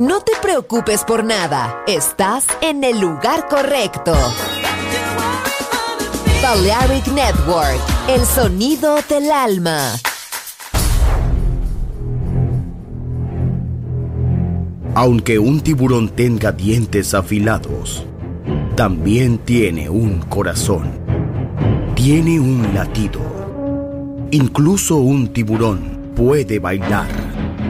No te preocupes por nada, estás en el lugar correcto. Balearic Network, el sonido del alma. Aunque un tiburón tenga dientes afilados, también tiene un corazón. Tiene un latido. Incluso un tiburón puede bailar.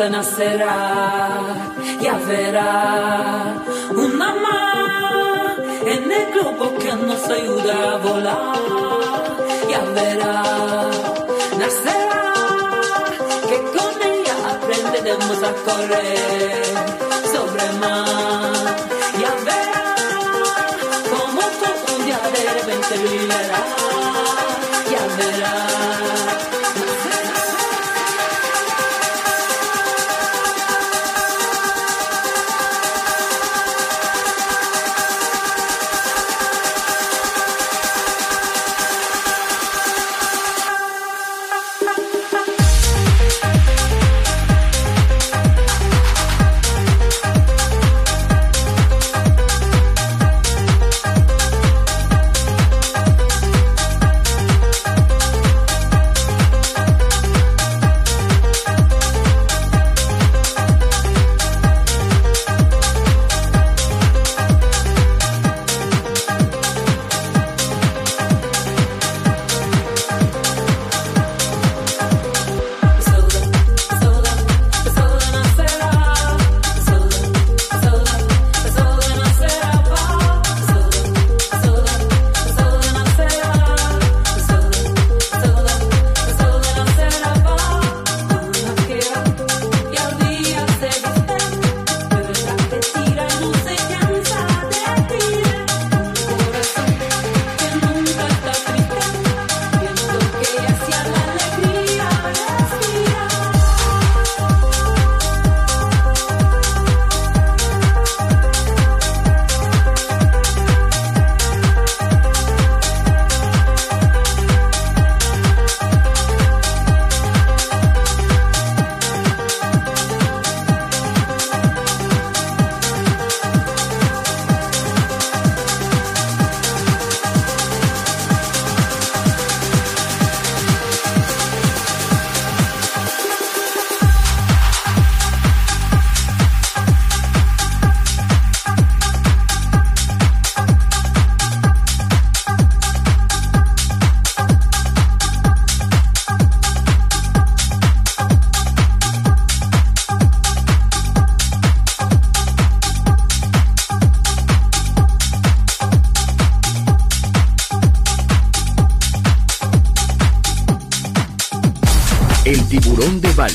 Calenta nacerá, ya verá una más en el globo que nos ayuda a volar, ya verá, nacerá, que con ella aprenderemos a correr sobre mar, ya verá como todo un día de repente brillará, ya verá.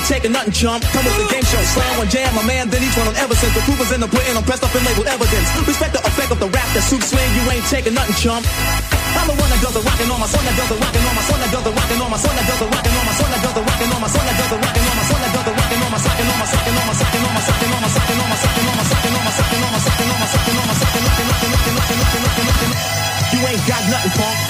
Ain't taking nothing, chump. Come with the game show, slam one jam, a man, then he turn on ever since the proof is in the pudding, I'm pressed up and labeled evidence. Respect the effect of the rap that soup swing, you ain't taking nothing, chump. I'm the one that does the rockin' on my son that does the rockin' on my son that does the rockin' on my son that does the rockin' on my son that does the rockin' on my son that does the rockin' on my son that does the rockin' on my sockin' on my sockin' on my sockin' on my sockin' on my sockin' on my sockin' on my sockin' on my sockin' on my sockin' on my sockin' on my sockin' knockin' knockin' knockin' knockin' knockin' knockin' knockin' You ain't got nothing, punk.